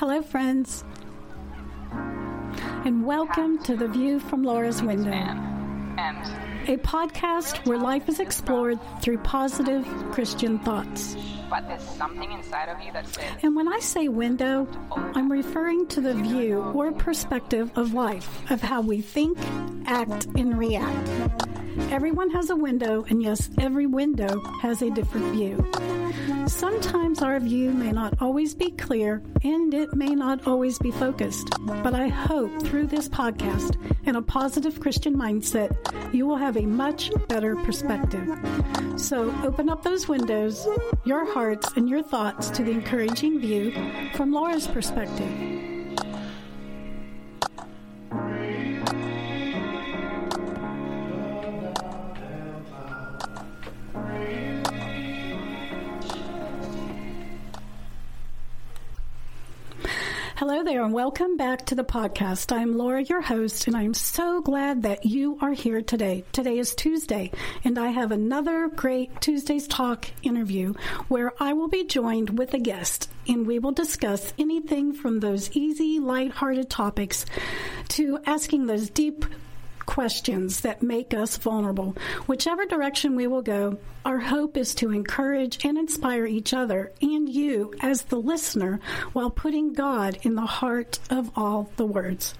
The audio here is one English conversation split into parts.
Hello, friends, and welcome to The View from Laura's Window, a podcast where life is explored through positive Christian thoughts. But there's something inside of you that says, And when I say window, I'm referring to the view or perspective of life, of how we think, act, and react. Everyone has a window, and yes, every window has a different view. Sometimes our view may not always be clear and it may not always be focused, but I hope through this podcast and a positive Christian mindset, you will have a much better perspective. So open up those windows, your hearts, and your thoughts to the encouraging view from Laura's perspective. Hello there, and welcome back to the podcast. I'm Laura, your host, and I'm so glad that you are here today. Today is Tuesday, and I have another great Tuesday's Talk interview where I will be joined with a guest, and we will discuss anything from those easy, light-hearted topics to asking those deep questions that make us vulnerable. Whichever direction we will go, our hope is to encourage and inspire each other and you as the listener while putting God in the heart of all the words.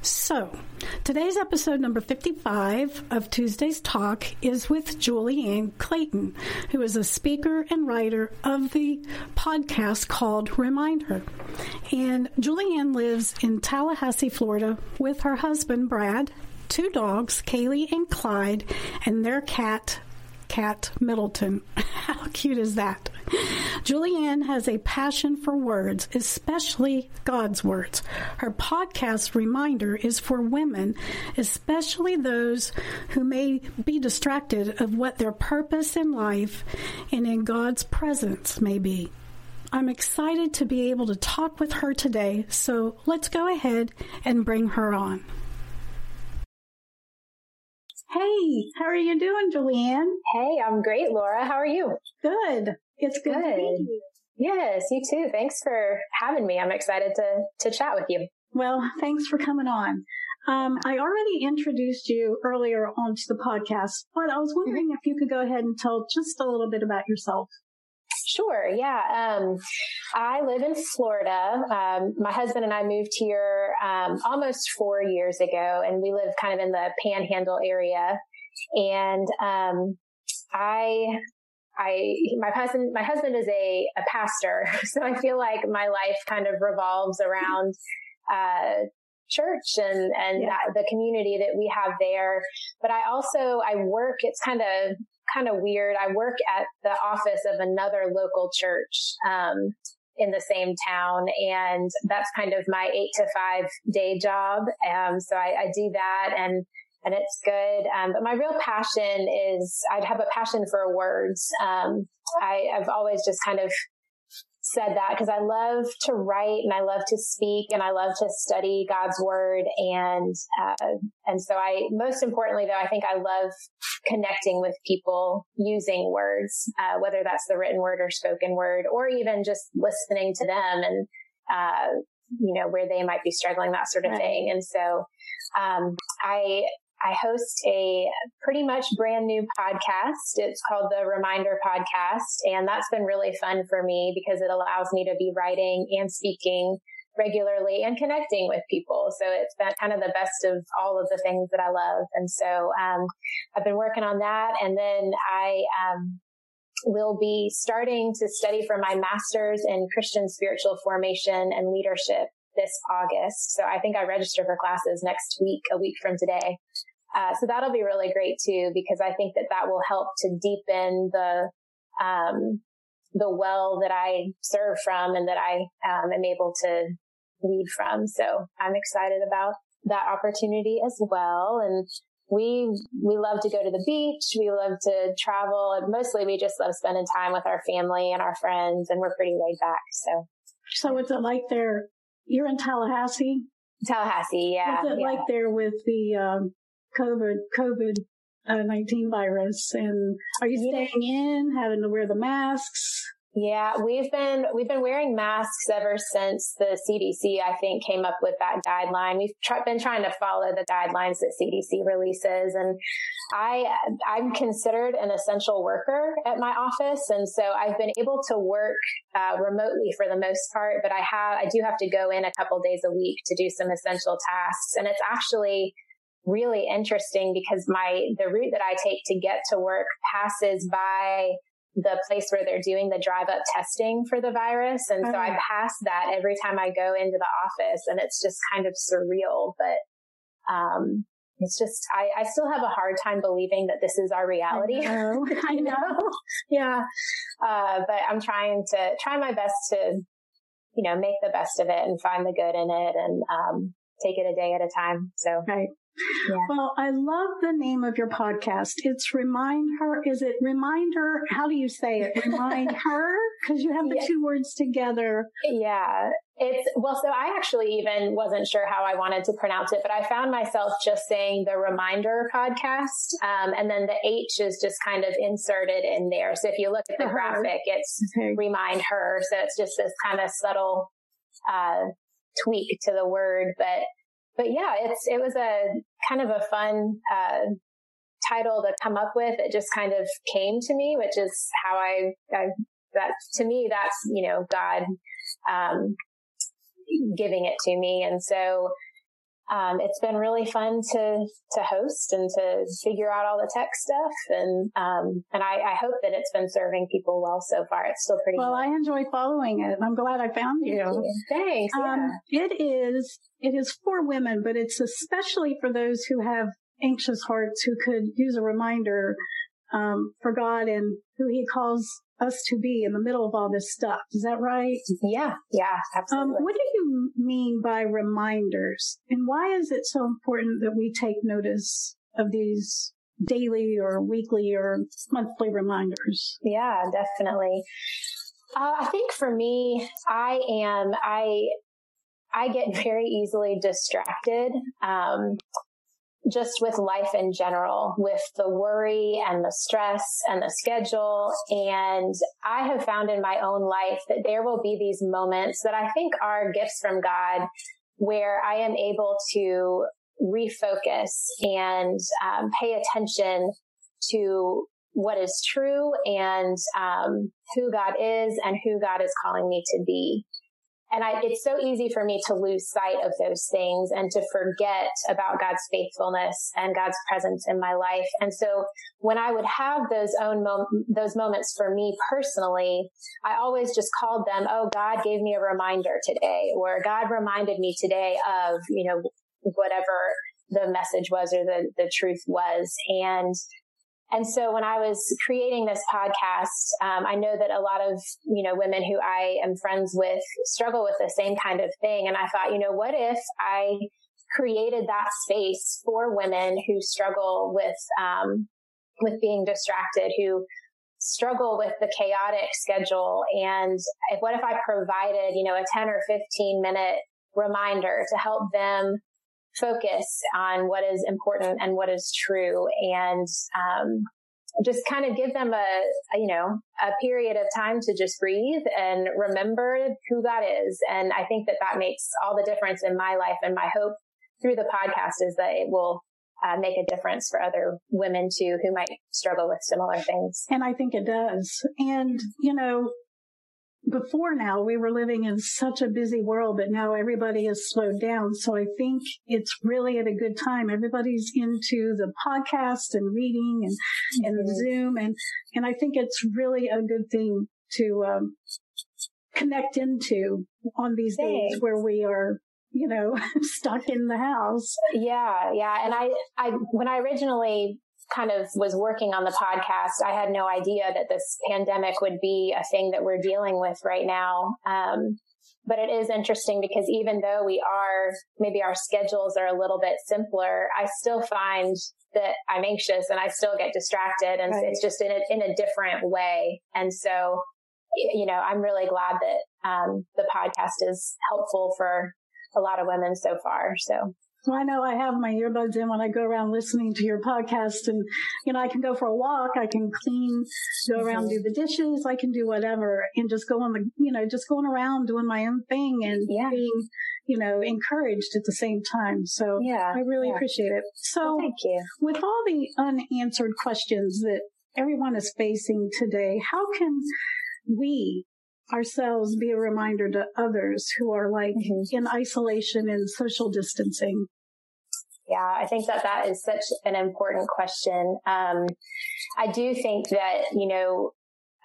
So, today's episode number 55 of Tuesday's Talk is with Julianne Clayton, who is a speaker and writer of the podcast called Reminder. And Julianne lives in Tallahassee, Florida with her husband, Brad, two dogs, Kaylee and Clyde, and their cat, Cat Middleton. How cute is that? Julianne has a passion for words, especially God's words. Her podcast reminder is for women, especially those who may be distracted of what their purpose in life and in God's presence may be. I'm excited to be able to talk with her today, so let's go ahead and bring her on. Hey, how are you doing, Julianne? Hey, I'm great, Laura. How are you? Good. It's good, to Good. meet you. Yes, you too. Thanks for having me. I'm excited to to chat with you. Well, thanks for coming on. Um, I already introduced you earlier onto the podcast, but I was wondering if you could go ahead and tell just a little bit about yourself. Sure. Yeah. Um, I live in Florida. Um, my husband and I moved here um, almost four years ago, and we live kind of in the Panhandle area. And um, I, I, my husband, my husband is a, a pastor, so I feel like my life kind of revolves around uh, church and and Yeah. that, the community that we have there. But I also I work. It's kind of kind of weird. I work at the office of another local church. Um, in the same town and that's kind of my eight to five day job. Um, so I, I do that and, and it's good. Um, but my real passion is I'd have a passion for words. Um, I, I've always just kind of said that because I love to write and I love to speak and I love to study God's word. And, uh, and so I, most importantly though, I think I love connecting with people using words, uh, whether that's the written word or spoken word, or even just listening to them and, uh, you know, where they might be struggling, that sort of Right. thing. And so, um, I, I host a pretty much brand new podcast. It's called the Reminder Podcast. And that's been really fun for me because it allows me to be writing and speaking regularly and connecting with people. So it's been kind of the best of all of the things that I love. And so, um, I've been working on that. And then I, um, will be starting to study for my master's in Christian spiritual formation and leadership this August. So I think I register for classes next week, a week from today. Uh, so that'll be really great too, because I think that that will help to deepen the, um, the well that I serve from and that I um, am able to lead from. So I'm excited about that opportunity as well. And we we love to go to the beach. We love to travel, and mostly we just love spending time with our family and our friends. And we're pretty laid back. So, so what's it like there? You're in Tallahassee. Tallahassee, yeah. What's it yeah. like there with the um, COVID COVID uh, nineteen virus? And are you staying in, having to wear the masks? Yeah, we've been we've been wearing masks ever since the CDC I think came up with that guideline. We've try, been trying to follow the guidelines that CDC releases, and I I'm considered an essential worker at my office, and so I've been able to work uh, remotely for the most part. But I have I do have to go in a couple days a week to do some essential tasks, and it's actually really interesting because my the route that I take to get to work passes by the place where they're doing the drive up testing for the virus. And so I pass that every time I go into the office and it's just kind of surreal, but, um, it's just, I, I still have a hard time believing that this is our reality. I know. I know. yeah. Uh, but I'm trying to try my best to, you know, make the best of it and find the good in it and, um, take it a day at a time. So, right. Yeah. Well, I love the name of your podcast. It's Remind Her. Is it Reminder? How do you say it? Remind Her? Because you have the yeah. two words together. Yeah. It's, well, so I actually even wasn't sure how I wanted to pronounce it, but I found myself just saying the Reminder podcast. Um, and then the H is just kind of inserted in there. So if you look at the graphic, it's okay. Remind Her. So it's just this kind of subtle, uh, tweak to the word, but but yeah, it's it was a kind of a fun uh, title to come up with. It just kind of came to me, which is how I, I that to me that's you know God um, giving it to me, and so um, it's been really fun to to host and to figure out all the tech stuff, and um, and I, I, hope that it's been serving people well so far. It's still pretty. Well, I enjoy following it. I'm glad I found you. Thanks. Um, yeah. It is it is for women, but it's especially for those who have anxious hearts who could use a reminder um, for God and who He calls us to be in the middle of all this stuff. Is that right? Yeah, yeah, absolutely. Um, what do you mean by reminders? And why is it so important that we take notice of these daily or weekly or monthly reminders? Yeah, definitely. Uh, I think for me, I am, I, I get very easily distracted. Um, just with life in general, with the worry and the stress and the schedule. And I have found in my own life that there will be these moments that I think are gifts from God where I am able to refocus and um, pay attention to what is true and um, who God is and who God is calling me to be. And I, it's so easy for me to lose sight of those things and to forget about God's faithfulness and God's presence in my life. And so when I would have those own mom- those moments for me personally, I always just called them, Oh, God gave me a reminder today, or God reminded me today of, you know, whatever the message was or the, the truth was. And and so when I was creating this podcast, um, I know that a lot of, you know, women who I am friends with struggle with the same kind of thing. And I thought, you know, what if I created that space for women who struggle with, um, with being distracted, who struggle with the chaotic schedule. And if, what if I provided, you know, a 10 or 15 minute reminder to help them focus on what is important and what is true and um, just kind of give them a, a, you know a period of time to just breathe and remember who God is and I think that that makes all the difference in my life and my hope through the podcast is that it will uh, make a difference for other women too who might struggle with similar things. And I think it does. And, you know, before now we were living in such a busy world, but now everybody has slowed down. So I think it's really at a good time. Everybody's into the podcast and reading and, and mm-hmm. Zoom. And, and I think it's really a good thing to, um, connect into on these Thanks. days where we are you know stuck in the house yeah yeah and i i when i originally kind of was working on the podcast, I had no idea that this pandemic would be a thing that we're dealing with right now. Um, but it is interesting because even though we are, maybe our schedules are a little bit simpler, I still find that I'm anxious and I still get distracted and right. it's just in a, in a different way. And so, you know, I'm really glad that, um, the podcast is helpful for a lot of women so far. So well, I know I have my earbuds in when I go around listening to your podcast and, you know, I can go for a walk. I can clean, go around, mm-hmm. do the dishes. I can do whatever and just go on the, you know, just going around doing my own thing and yeah. being, you know, encouraged at the same time. So yeah, I really yeah. appreciate it. So well, thank you. With all the unanswered questions that everyone is facing today, how can we ourselves be a reminder to others who are like mm-hmm. in isolation and social distancing? Yeah, I think that that is such an important question. Um, I do think that, you know,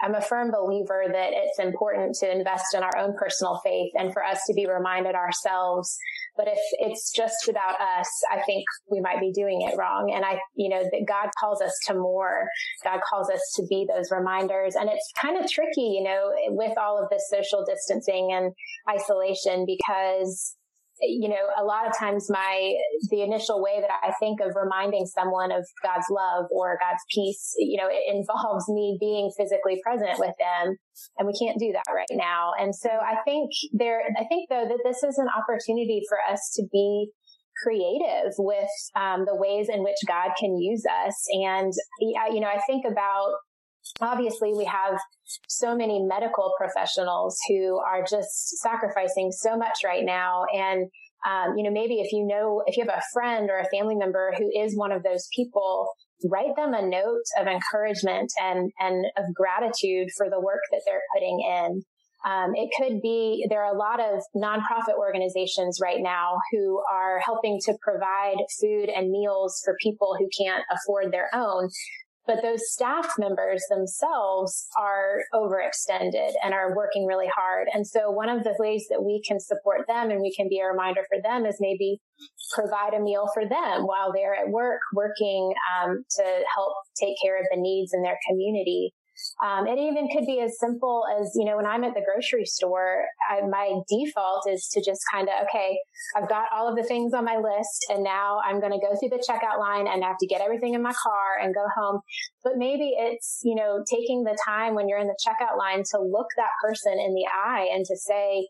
I'm a firm believer that it's important to invest in our own personal faith and for us to be reminded ourselves. But if it's just about us, I think we might be doing it wrong. And I, you know, that God calls us to more. God calls us to be those reminders. And it's kind of tricky, you know, with all of this social distancing and isolation because you know, a lot of times my, the initial way that I think of reminding someone of God's love or God's peace, you know, it involves me being physically present with them. And we can't do that right now. And so I think there, I think though that this is an opportunity for us to be creative with um, the ways in which God can use us. And, you know, I think about obviously we have so many medical professionals who are just sacrificing so much right now. And, um, you know, maybe if you know, if you have a friend or a family member who is one of those people, write them a note of encouragement and, and of gratitude for the work that they're putting in. Um, it could be there are a lot of nonprofit organizations right now who are helping to provide food and meals for people who can't afford their own but those staff members themselves are overextended and are working really hard. And so one of the ways that we can support them and we can be a reminder for them is maybe provide a meal for them while they're at work working um, to help take care of the needs in their community. Um, it even could be as simple as, you know, when I'm at the grocery store, I, my default is to just kind of, okay, I've got all of the things on my list and now I'm going to go through the checkout line and I have to get everything in my car and go home. But maybe it's, you know, taking the time when you're in the checkout line to look that person in the eye and to say,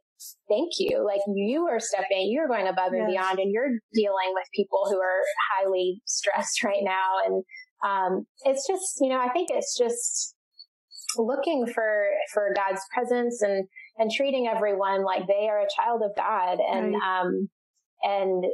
thank you. Like you are stepping, you're going above and beyond and you're dealing with people who are highly stressed right now. And, um, it's just, you know, I think it's just, looking for for God's presence and and treating everyone like they are a child of God. And right. um and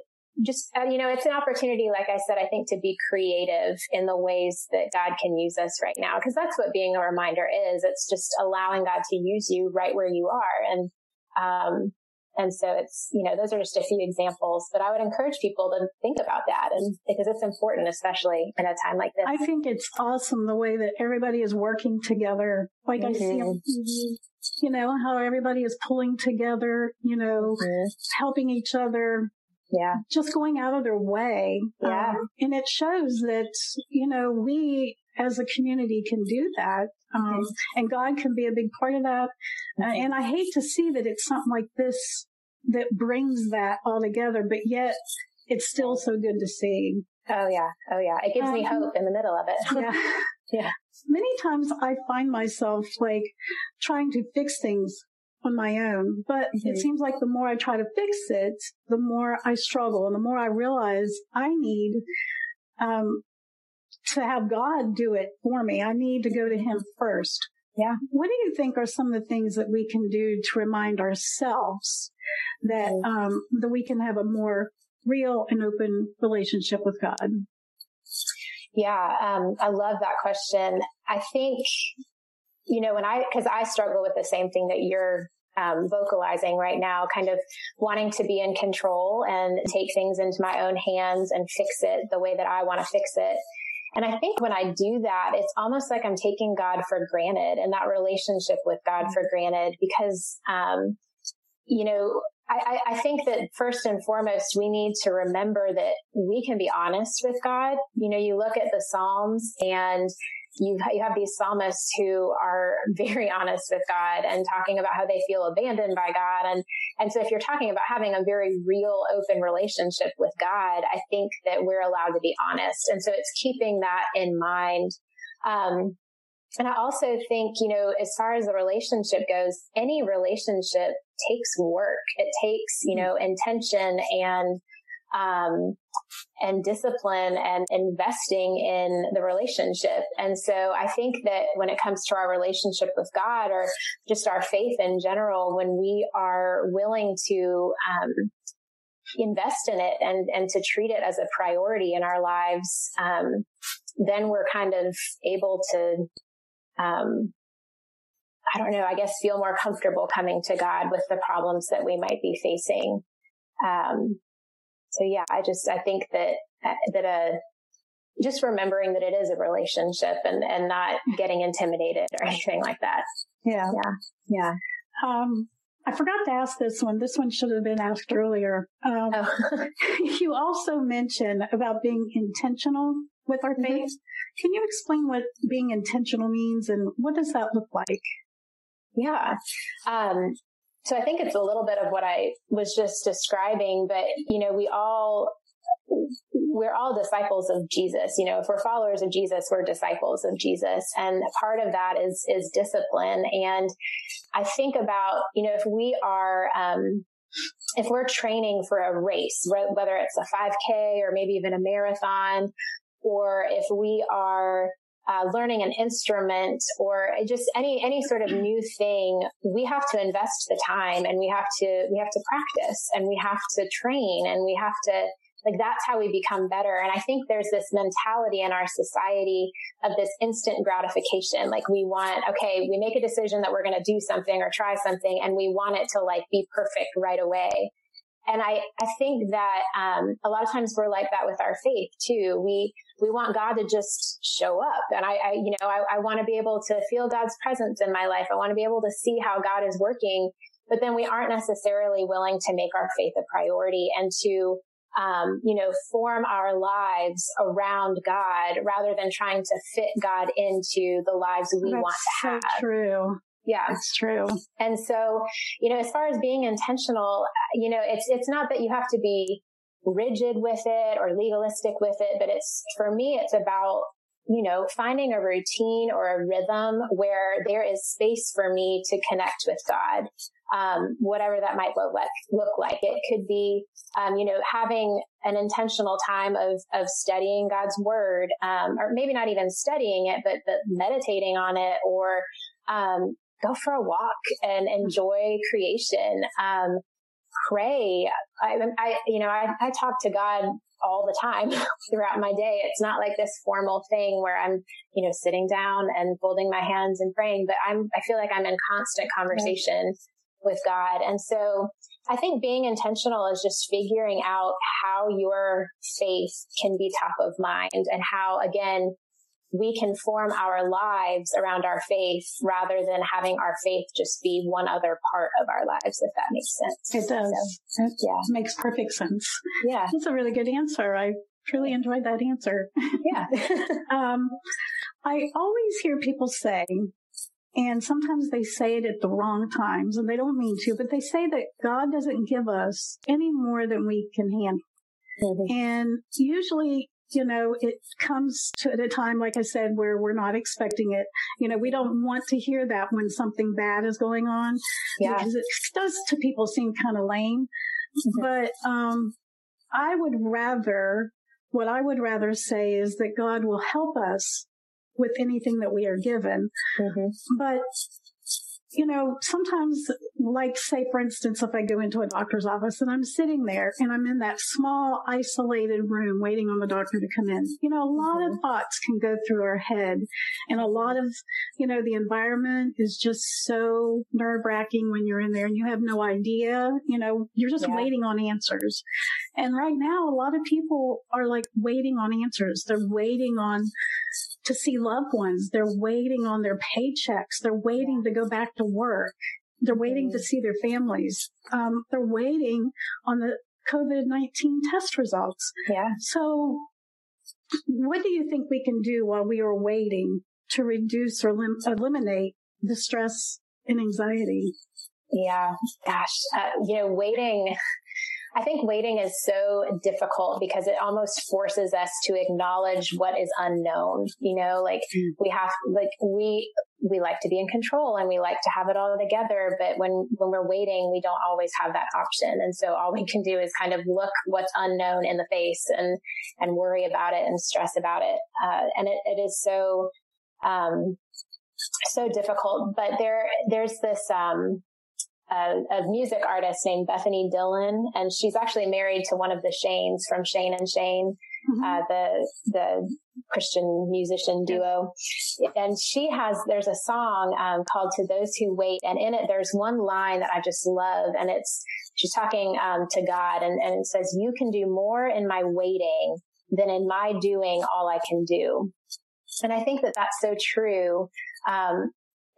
just uh, you know it's an opportunity like I said I think to be creative in the ways that God can use us right now because that's what being a reminder is. It's just allowing God to use you right where you are. And um and so it's, you know, those are just a few examples, but I would encourage people to think about that and because it's important, especially in a time like this. I think it's awesome the way that everybody is working together. Like mm-hmm. I see on TV, you know, how everybody is pulling together, you know, mm-hmm. helping each other. Yeah. Just going out of their way. Yeah. Um, and it shows that, you know, we as a community can do that. Um, and God can be a big part of that. Uh, and I hate to see that it's something like this that brings that all together, but yet it's still so good to see. Oh yeah. Oh yeah. It gives um, me hope in the middle of it. yeah. yeah. Many times I find myself like trying to fix things on my own, but mm-hmm. it seems like the more I try to fix it, the more I struggle and the more I realize I need, um, to have God do it for me. I need to go to Him first. Yeah. What do you think are some of the things that we can do to remind ourselves that, um, that we can have a more real and open relationship with God? Yeah. Um, I love that question. I think, you know, when I, cause I struggle with the same thing that you're um, vocalizing right now, kind of wanting to be in control and take things into my own hands and fix it the way that I want to fix it. And I think when I do that, it's almost like I'm taking God for granted and that relationship with God for granted because, um, you know, I, I think that first and foremost, we need to remember that we can be honest with God. You know, you look at the Psalms and you, you have these psalmists who are very honest with God and talking about how they feel abandoned by God. And, and so if you're talking about having a very real open relationship with God, I think that we're allowed to be honest. And so it's keeping that in mind. Um, and I also think, you know, as far as the relationship goes, any relationship takes work. It takes, you know, intention and, um, and discipline and investing in the relationship. And so I think that when it comes to our relationship with God or just our faith in general, when we are willing to, um, invest in it and, and to treat it as a priority in our lives, um, then we're kind of able to um, I don't know, I guess feel more comfortable coming to God with the problems that we might be facing. Um, so yeah, I just, I think that, that a, just remembering that it is a relationship and, and not getting intimidated or anything like that. Yeah. Yeah. Yeah. Um, I forgot to ask this one. This one should have been asked earlier. Um, oh. you also mentioned about being intentional with our mm-hmm. faith. Mm-hmm. Can you explain what being intentional means and what does that look like? Yeah. Um, so I think it's a little bit of what I was just describing, but you know, we all, we're all disciples of Jesus. You know, if we're followers of Jesus, we're disciples of Jesus. And part of that is, is discipline. And I think about, you know, if we are, um, if we're training for a race, whether it's a 5K or maybe even a marathon, or if we are uh, learning an instrument or just any any sort of new thing, we have to invest the time and we have to we have to practice and we have to train and we have to like that's how we become better. And I think there's this mentality in our society of this instant gratification. Like we want, okay, we make a decision that we're going to do something or try something and we want it to like be perfect right away. And I, I think that, um, a lot of times we're like that with our faith too. We, we want God to just show up. And I, I you know, I, I want to be able to feel God's presence in my life. I want to be able to see how God is working, but then we aren't necessarily willing to make our faith a priority and to, um, you know, form our lives around God rather than trying to fit God into the lives we That's want to have. So true. Yeah, it's true. And so, you know, as far as being intentional, you know, it's, it's not that you have to be rigid with it or legalistic with it, but it's, for me, it's about, you know, finding a routine or a rhythm where there is space for me to connect with God. Um, whatever that might look like, look like. It could be, um, you know, having an intentional time of, of studying God's word, um, or maybe not even studying it, but, but meditating on it or, um, go for a walk and enjoy creation. Um, pray. I, I, you know, I, I talk to God all the time throughout my day. It's not like this formal thing where I'm, you know, sitting down and folding my hands and praying, but I'm, I feel like I'm in constant conversation right. with God. And so I think being intentional is just figuring out how your faith can be top of mind and how, again, we can form our lives around our faith rather than having our faith just be one other part of our lives, if that makes sense. It does. So, it yeah. makes perfect sense. Yeah. That's a really good answer. I truly enjoyed that answer. Yeah. um, I always hear people say, and sometimes they say it at the wrong times and they don't mean to, but they say that God doesn't give us any more than we can handle. Mm-hmm. And usually you know, it comes to at a time, like I said, where we're not expecting it. You know, we don't want to hear that when something bad is going on. Yeah. Because it does to people seem kind of lame. Mm-hmm. But, um, I would rather, what I would rather say is that God will help us with anything that we are given. Mm-hmm. But you know, sometimes, like say, for instance, if I go into a doctor's office and I'm sitting there and I'm in that small, isolated room waiting on the doctor to come in, you know, a lot mm-hmm. of thoughts can go through our head and a lot of, you know, the environment is just so nerve wracking when you're in there and you have no idea, you know, you're just yeah. waiting on answers. And right now, a lot of people are like waiting on answers. They're waiting on to see loved ones. They're waiting on their paychecks. They're waiting to go back to work. They're waiting to see their families. Um, they're waiting on the COVID-19 test results. Yeah. So what do you think we can do while we are waiting to reduce or lim- eliminate the stress and anxiety? Yeah. Gosh, uh, you know, waiting, I think waiting is so difficult because it almost forces us to acknowledge what is unknown. You know, like we have, like we, we like to be in control and we like to have it all together. But when, when we're waiting, we don't always have that option. And so all we can do is kind of look what's unknown in the face and, and worry about it and stress about it. Uh, and it, it is so, um, so difficult, but there, there's this, um, a, a, music artist named Bethany Dillon, and she's actually married to one of the Shanes from Shane and Shane, mm-hmm. uh, the the Christian musician duo. And she has there's a song um, called "To Those Who Wait," and in it there's one line that I just love, and it's she's talking um, to God, and, and it says, "You can do more in my waiting than in my doing all I can do." And I think that that's so true. Um,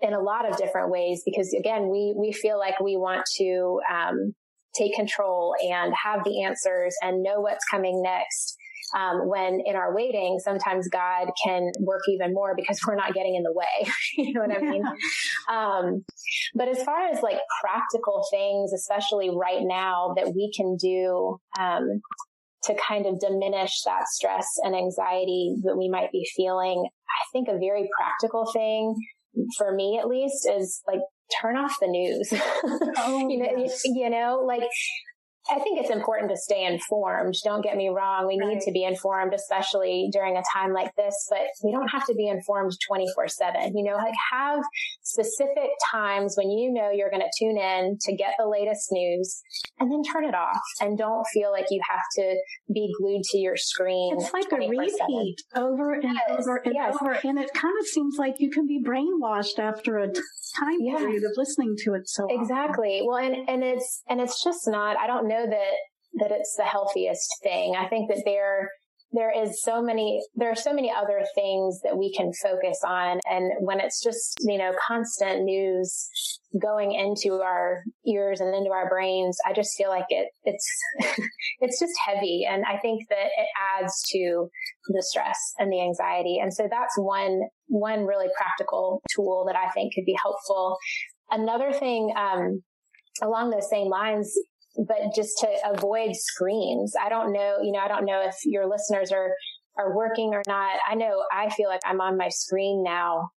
in a lot of different ways because again, we, we feel like we want to, um, take control and have the answers and know what's coming next. Um, when in our waiting, sometimes God can work even more because we're not getting in the way. you know what I mean? Um, but as far as like practical things, especially right now that we can do, um, to kind of diminish that stress and anxiety that we might be feeling, I think a very practical thing for me at least is like turn off the news. Oh, you know, yes. you, you know, like I think it's important to stay informed. Don't get me wrong. We right. need to be informed, especially during a time like this, but we don't have to be informed 24 seven. You know, like have specific times when you know you're going to tune in to get the latest news and then turn it off and don't feel like you have to be glued to your screen. It's like a repeat over and yes. over and yes. over. And it kind of seems like you can be brainwashed after a time yeah. period of listening to it so exactly often. well and and it's and it's just not i don't know that that it's the healthiest thing i think that there there is so many, there are so many other things that we can focus on. And when it's just, you know, constant news going into our ears and into our brains, I just feel like it, it's, it's just heavy. And I think that it adds to the stress and the anxiety. And so that's one, one really practical tool that I think could be helpful. Another thing, um, along those same lines but just to avoid screens. I don't know, you know, I don't know if your listeners are, are working or not. I know I feel like I'm on my screen now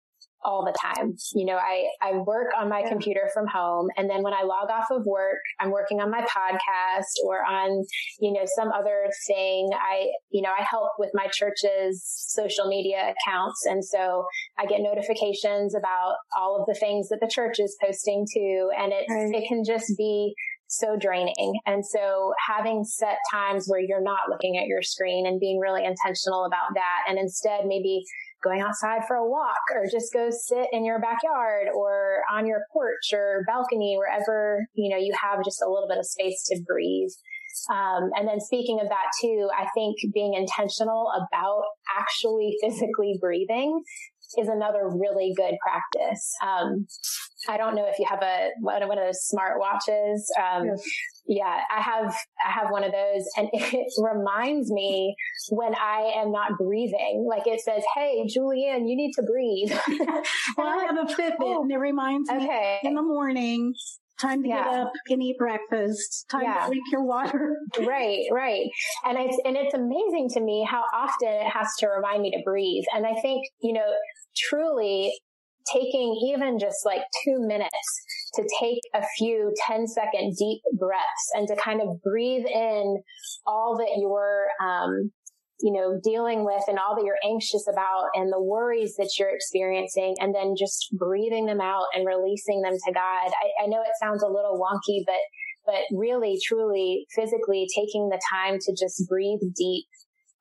all the time. You know, I, I work on my computer from home. And then when I log off of work, I'm working on my podcast or on, you know, some other thing. I, you know, I help with my church's social media accounts. And so I get notifications about all of the things that the church is posting to. And it, right. it can just be so draining. And so having set times where you're not looking at your screen and being really intentional about that and instead maybe going outside for a walk or just go sit in your backyard or on your porch or balcony, wherever, you know, you have just a little bit of space to breathe. Um, and then speaking of that too, I think being intentional about actually physically breathing is another really good practice. Um, I don't know if you have a one of those smart watches. Um, yes. Yeah, I have I have one of those, and it reminds me when I am not breathing. Like it says, "Hey, Julianne, you need to breathe." well, I have a Fitbit, oh, and it reminds okay. me in the morning time to yeah. get up and eat breakfast, time yeah. to drink your water. right, right. And it's, and it's amazing to me how often it has to remind me to breathe. And I think, you know, truly taking even just like two minutes to take a few 10 second deep breaths and to kind of breathe in all that you're, um, you know, dealing with and all that you're anxious about and the worries that you're experiencing and then just breathing them out and releasing them to God. I, I know it sounds a little wonky, but, but really, truly, physically taking the time to just breathe deep,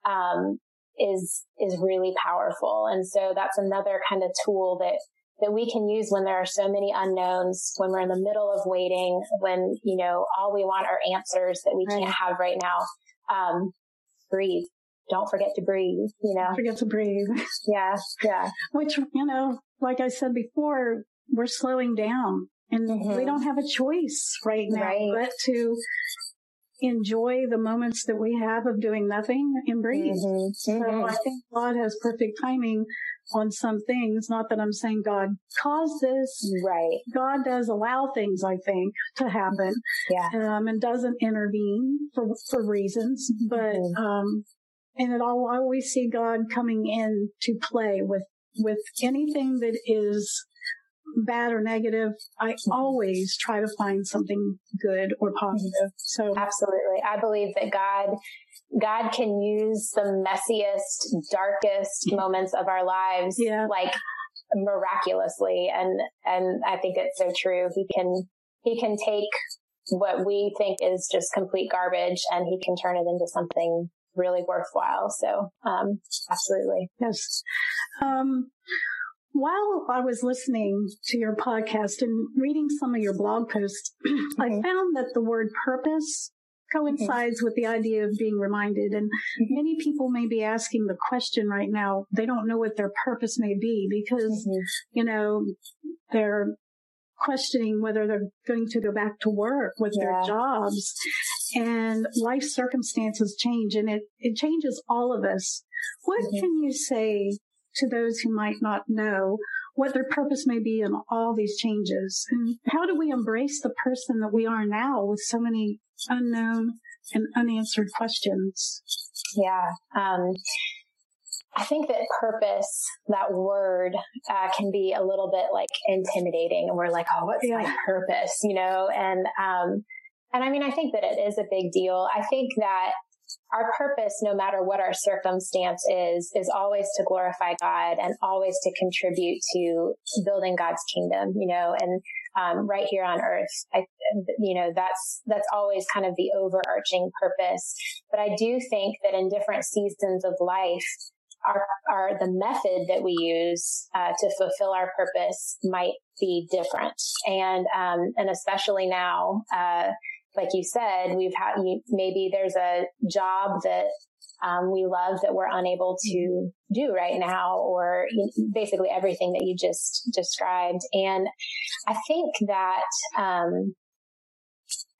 um, is, is really powerful. And so that's another kind of tool that, that we can use when there are so many unknowns, when we're in the middle of waiting, when, you know, all we want are answers that we can't have right now. Um, breathe. Don't forget to breathe, you know. Don't forget to breathe. Yeah. Yeah. Which, you know, like I said before, we're slowing down And mm-hmm. we don't have a choice right now right. but to enjoy the moments that we have of doing nothing and breathe. Mm-hmm. So mm-hmm. I think God has perfect timing on some things. Not that I'm saying God caused this. Right. God does allow things, I think, to happen. Yeah. Um, and doesn't intervene for, for reasons. But, mm-hmm. um, and it all, I always see God coming in to play with, with anything that is bad or negative, I mm-hmm. always try to find something good or positive. So absolutely. I believe that God, God can use the messiest, darkest moments of our lives, yeah. like miraculously. And, and I think it's so true. He can, he can take what we think is just complete garbage and he can turn it into something really worthwhile. So, um, absolutely. Yes. Um, while I was listening to your podcast and reading some of your blog posts, mm-hmm. I found that the word purpose coincides mm-hmm. with the idea of being reminded. And mm-hmm. many people may be asking the question right now. They don't know what their purpose may be because, mm-hmm. you know, they're questioning whether they're going to go back to work with yeah. their jobs and life circumstances change and it, it changes all of us. What mm-hmm. can you say to those who might not know what their purpose may be in all these changes. And how do we embrace the person that we are now with so many unknown and unanswered questions? Yeah. Um, I think that purpose, that word, uh, can be a little bit like intimidating and we're like, oh, what's yeah. my purpose? You know, and, um, and I mean, I think that it is a big deal. I think that our purpose, no matter what our circumstance is, is always to glorify God and always to contribute to building God's kingdom, you know, and, um, right here on earth. I, you know, that's, that's always kind of the overarching purpose. But I do think that in different seasons of life, our, our the method that we use uh, to fulfill our purpose might be different, and um, and especially now, uh, like you said, we've had maybe there's a job that um, we love that we're unable to do right now, or basically everything that you just described. And I think that um,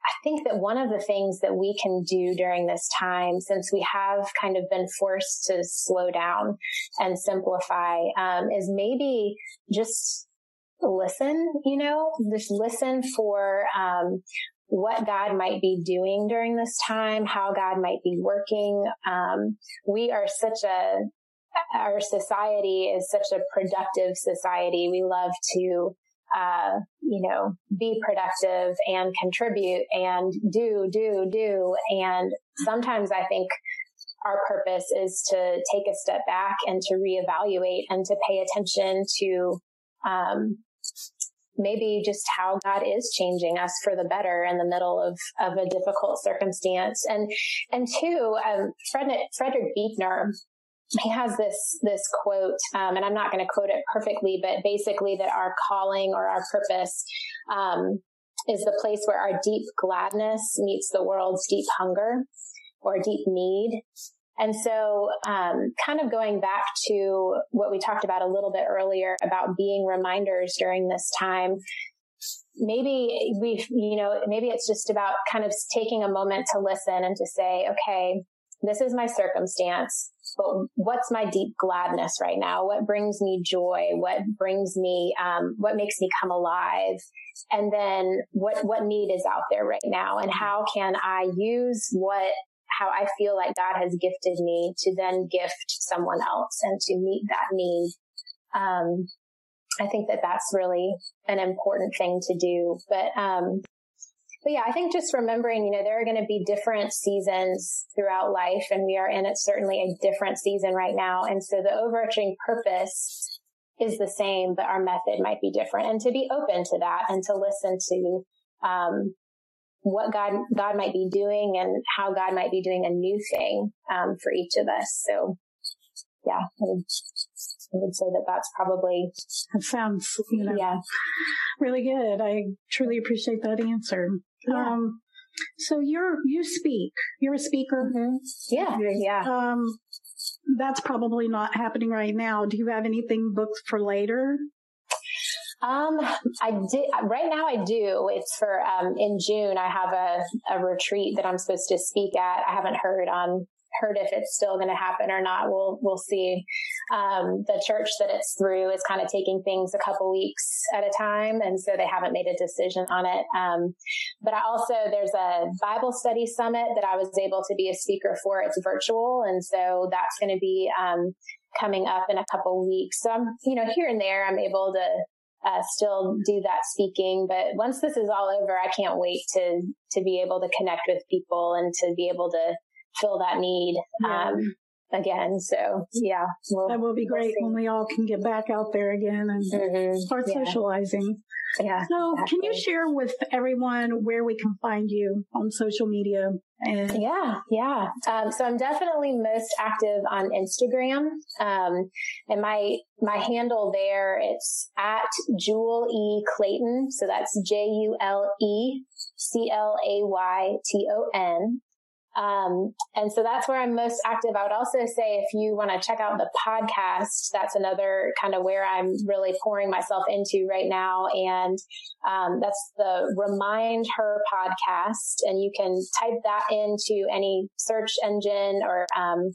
I think that one of the things that we can do during this time, since we have kind of been forced to slow down and simplify, um, is maybe just listen, you know, just listen for, um, what God might be doing during this time, how God might be working. Um, we are such a, our society is such a productive society. We love to, uh, you know, be productive and contribute and do, do, do. And sometimes I think our purpose is to take a step back and to reevaluate and to pay attention to, um, maybe just how God is changing us for the better in the middle of, of a difficult circumstance. And, and two, um, Frederick, Frederick Buechner, he has this, this quote, um, and I'm not going to quote it perfectly, but basically that our calling or our purpose, um, is the place where our deep gladness meets the world's deep hunger or deep need. And so, um, kind of going back to what we talked about a little bit earlier about being reminders during this time, maybe we, you know, maybe it's just about kind of taking a moment to listen and to say, okay, this is my circumstance, but what's my deep gladness right now? What brings me joy? What brings me, um, what makes me come alive? And then what, what need is out there right now? And how can I use what how I feel like God has gifted me to then gift someone else and to meet that need. Um, I think that that's really an important thing to do. But, um, but yeah, I think just remembering, you know, there are going to be different seasons throughout life and we are in it certainly a different season right now. And so the overarching purpose is the same, but our method might be different and to be open to that and to listen to, um, what God God might be doing and how God might be doing a new thing um, for each of us. So, yeah, I would, I would say that that's probably that sounds you know yeah really good. I truly appreciate that answer. Yeah. Um, so you're you speak. You're a speaker. Mm-hmm. Yeah, yeah. Um, that's probably not happening right now. Do you have anything booked for later? Um, I did right now. I do. It's for um, in June. I have a, a retreat that I'm supposed to speak at. I haven't heard on heard if it's still going to happen or not. We'll we'll see. Um, the church that it's through is kind of taking things a couple weeks at a time, and so they haven't made a decision on it. Um, but I also there's a Bible study summit that I was able to be a speaker for. It's virtual, and so that's going to be um, coming up in a couple weeks. So I'm you know here and there I'm able to. Uh, still do that speaking, but once this is all over, I can't wait to to be able to connect with people and to be able to fill that need yeah. um, again. So yeah, we'll, that will be great we'll when we all can get back out there again and mm-hmm. start yeah. socializing. Yeah. So exactly. can you share with everyone where we can find you on social media? And yeah, yeah. Um, so I'm definitely most active on Instagram. Um, and my, my handle there, it's at Jule E Clayton. So that's J-U-L-E C-L-A-Y-T-O-N. Um, and so that's where I'm most active. I would also say if you want to check out the podcast, that's another kind of where I'm really pouring myself into right now. And um, that's the Remind Her podcast. And you can type that into any search engine or um,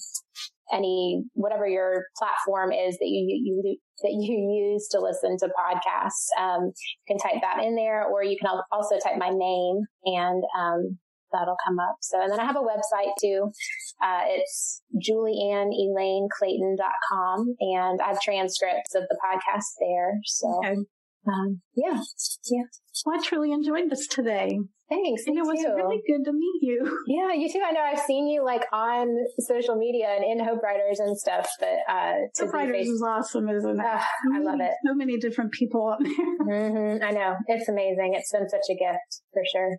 any whatever your platform is that you, you that you use to listen to podcasts. Um, you can type that in there, or you can also type my name and um, that'll come up. So, and then I have a website too. Uh, it's julianneelaineclayton.com and I have transcripts of the podcast there. So, okay. um, yeah, yeah. Well, I truly enjoyed this today. Thanks. And it was too. really good to meet you. Yeah, you too. I know I've seen you like on social media and in Hope Writers and stuff, but, uh, Hope Writers is awesome, isn't it? Uh, I love it. So many different people up there. Mm-hmm. I know. It's amazing. It's been such a gift for sure.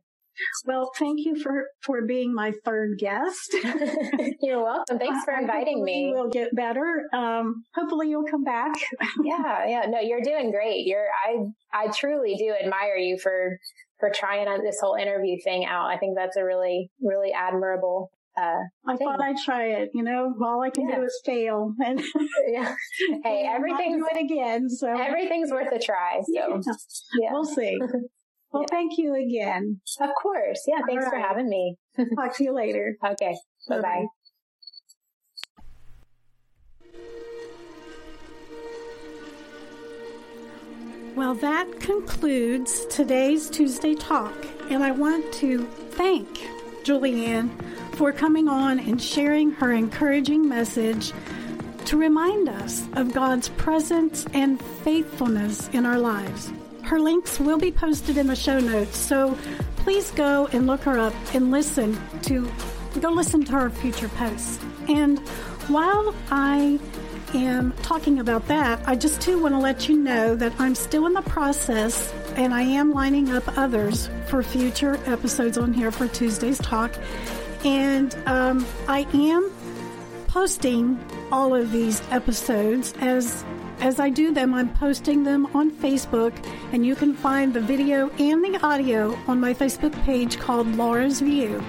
Well, thank you for, for being my third guest. You're welcome. Thanks for inviting me. We'll get better. Um, hopefully you'll come back. yeah, yeah. No, you're doing great. You're, I, I truly do admire you for, for trying this whole interview thing out. I think that's a really, really admirable uh, I thing. thought I'd try it. You know, all I can yeah. do is fail. And yeah, hey, everything's it again. So everything's worth a try. So yeah. yeah. we'll see. Well, yeah. thank you again. Of course. Yeah. Thanks right. for having me. Talk to you later. Okay. Bye bye. Well, that concludes today's Tuesday Talk, and I want to thank Julianne for coming on and sharing her encouraging message to remind us of God's presence and faithfulness in our lives. Her links will be posted in the show notes, so please go and look her up and listen to go listen to her future posts. And while I am talking about that, I just too want to let you know that I'm still in the process and I am lining up others for future episodes on here for Tuesday's talk. And um, I am posting all of these episodes as as I do them, I'm posting them on Facebook, and you can find the video and the audio on my Facebook page called Laura's View.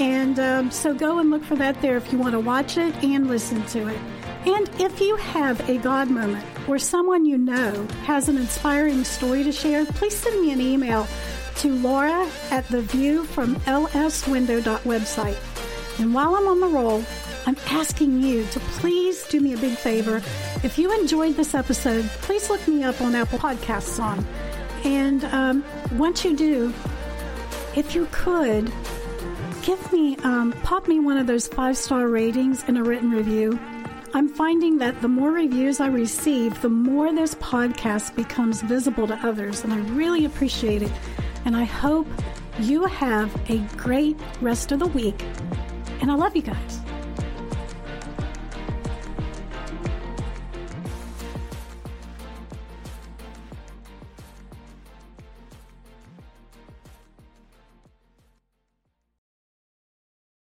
And um, so go and look for that there if you want to watch it and listen to it. And if you have a God moment or someone you know has an inspiring story to share, please send me an email to laura at the view from lswindow.website. And while I'm on the roll, I'm asking you to please do me a big favor. If you enjoyed this episode, please look me up on Apple Podcasts on. And um, once you do, if you could, give me, um, pop me one of those five star ratings and a written review. I'm finding that the more reviews I receive, the more this podcast becomes visible to others, and I really appreciate it. And I hope you have a great rest of the week. And I love you guys.